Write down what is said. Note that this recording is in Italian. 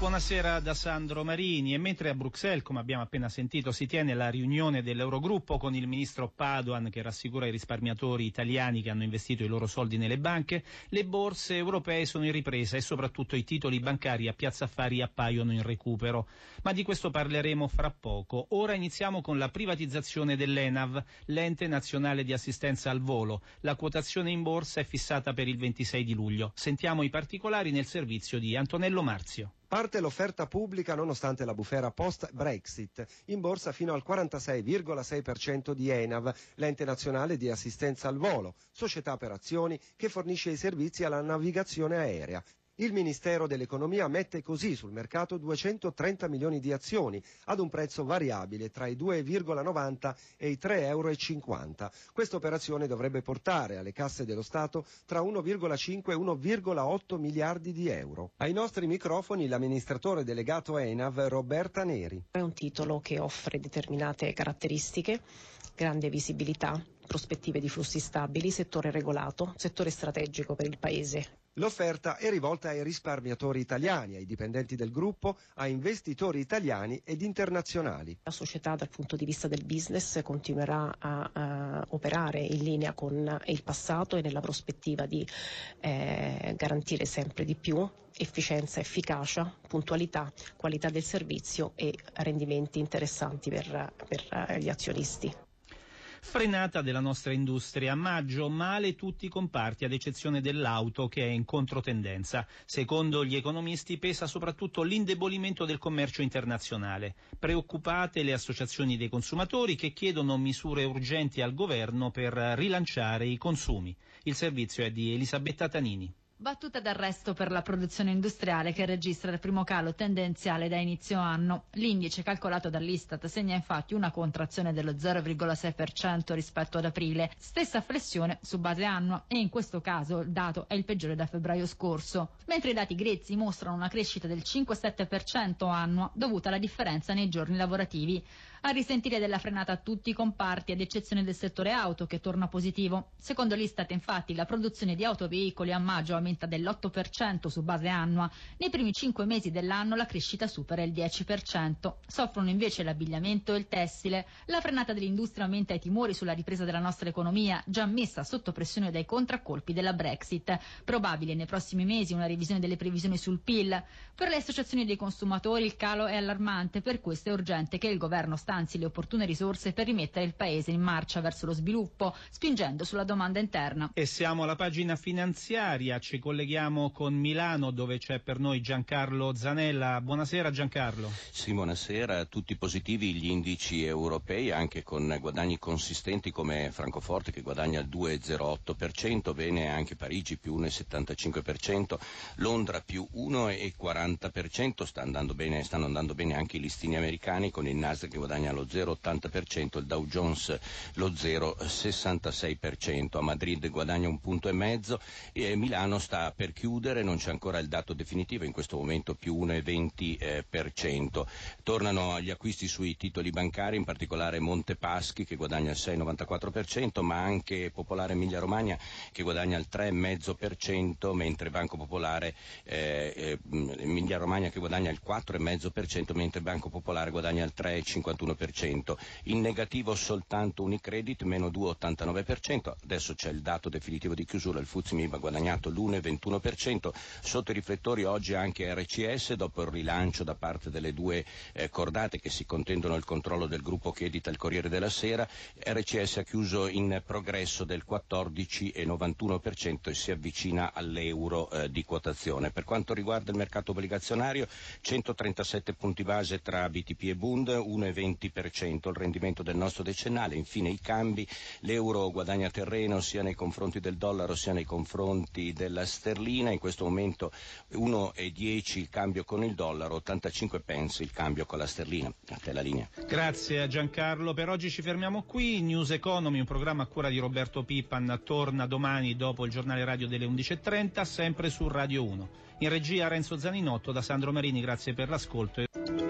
Buonasera da Sandro Marini e mentre a Bruxelles, come abbiamo appena sentito, si tiene la riunione dell'Eurogruppo con il ministro Padoan che rassicura i risparmiatori italiani che hanno investito i loro soldi nelle banche, le borse europee sono in ripresa e soprattutto i titoli bancari a Piazza Affari appaiono in recupero. Ma di questo parleremo fra poco. Ora iniziamo con la privatizzazione dell'ENAV, l'ente nazionale di assistenza al volo. La quotazione in borsa è fissata per il 26 di luglio. Sentiamo i particolari nel servizio di Antonello Marzio. Parte l'offerta pubblica nonostante la bufera post-Brexit, in borsa fino al 46,6% di ENAV, l'ente nazionale di assistenza al volo, società per azioni che fornisce i servizi alla navigazione aerea. Il Ministero dell'Economia mette così sul mercato 230 milioni di azioni ad un prezzo variabile tra i 2,90 e i 3,50 euro. Questa operazione dovrebbe portare alle casse dello Stato tra 1,5 e 1,8 miliardi di euro. Ai nostri microfoni l'amministratore delegato ENAV Roberta Neri. È un titolo che offre determinate caratteristiche, grande visibilità, prospettive di flussi stabili, settore regolato, settore strategico per il Paese L'offerta è rivolta ai risparmiatori italiani, ai dipendenti del gruppo, a investitori italiani ed internazionali. La società dal punto di vista del business continuerà a, a operare in linea con il passato e nella prospettiva di eh, garantire sempre di più efficienza, efficacia, puntualità, qualità del servizio e rendimenti interessanti per, per gli azionisti. Frenata della nostra industria. A maggio male tutti i comparti, ad eccezione dell'auto che è in controtendenza. Secondo gli economisti pesa soprattutto l'indebolimento del commercio internazionale. Preoccupate le associazioni dei consumatori che chiedono misure urgenti al governo per rilanciare i consumi. Il servizio è di Elisabetta Tanini. Battuta d'arresto per la produzione industriale che registra il primo calo tendenziale da inizio anno. L'indice calcolato dall'Istat segna infatti una contrazione dello 0,6% rispetto ad aprile, stessa flessione su base annua e in questo caso il dato è il peggiore da febbraio scorso, mentre i dati grezzi mostrano una crescita del 5,7% annua dovuta alla differenza nei giorni lavorativi. A risentire della frenata a tutti i comparti, ad eccezione del settore auto che torna positivo. Secondo l'Istat infatti la produzione di autoveicoli a maggio aumenta aumenta dell'8% su base annua. Nei primi cinque mesi dell'anno la crescita supera il 10%. Soffrono invece l'abbigliamento e il tessile. La frenata dell'industria aumenta i timori sulla ripresa della nostra economia, già messa sotto pressione dai contraccolpi della Brexit. Probabile nei prossimi mesi una revisione delle previsioni sul PIL. Per le associazioni dei consumatori il calo è allarmante, per questo è urgente che il governo stanzi le opportune risorse per rimettere il paese in marcia verso lo sviluppo, spingendo sulla domanda interna. E siamo alla pagina finanziaria. Ci colleghiamo con Milano dove c'è per noi Giancarlo Zanella. Buonasera Giancarlo. Sì, buonasera. Tutti positivi gli indici europei anche con guadagni consistenti come Francoforte che guadagna il 2,08%, bene anche Parigi più 1,75%, Londra più 1,40%, sta andando bene, stanno andando bene anche i listini americani con il Nasdaq che guadagna lo 0,80%, il Dow Jones lo 0,66%, a Madrid guadagna un punto e mezzo e Milano sta per chiudere, non c'è ancora il dato definitivo, in questo momento più 1,20%. Tornano gli acquisti sui titoli bancari, in particolare Montepaschi che guadagna il 6,94%, ma anche Popolare Emilia Romagna che guadagna il 3,5%, mentre Banco Popolare eh, eh, Emilia Romagna che guadagna il 4,5%, mentre Banco Popolare guadagna il 3,51%. In negativo soltanto Unicredit, meno 2,89%. Adesso c'è il dato definitivo di chiusura, il Fuzimib ha guadagnato l'1,20%. 21%. Sotto i riflettori oggi anche RCS dopo il rilancio da parte delle due eh, cordate che si contendono il controllo del gruppo che edita il Corriere della Sera. RCS ha chiuso in progresso del 14,91% e si avvicina all'euro eh, di quotazione. Per quanto riguarda il mercato obbligazionario, 137 punti base tra BTP e Bund, 1,20% il rendimento del nostro decennale. Infine i cambi, l'euro guadagna terreno sia nei confronti del dollaro sia nei confronti della sterlina, in questo momento 1,10 il cambio con il dollaro, 85 pence il cambio con la sterlina. A te la linea. Grazie a Giancarlo, per oggi ci fermiamo qui. News Economy, un programma a cura di Roberto Pippan, torna domani dopo il giornale radio delle 11.30, sempre su Radio 1. In regia Renzo Zaninotto, da Sandro Marini, grazie per l'ascolto.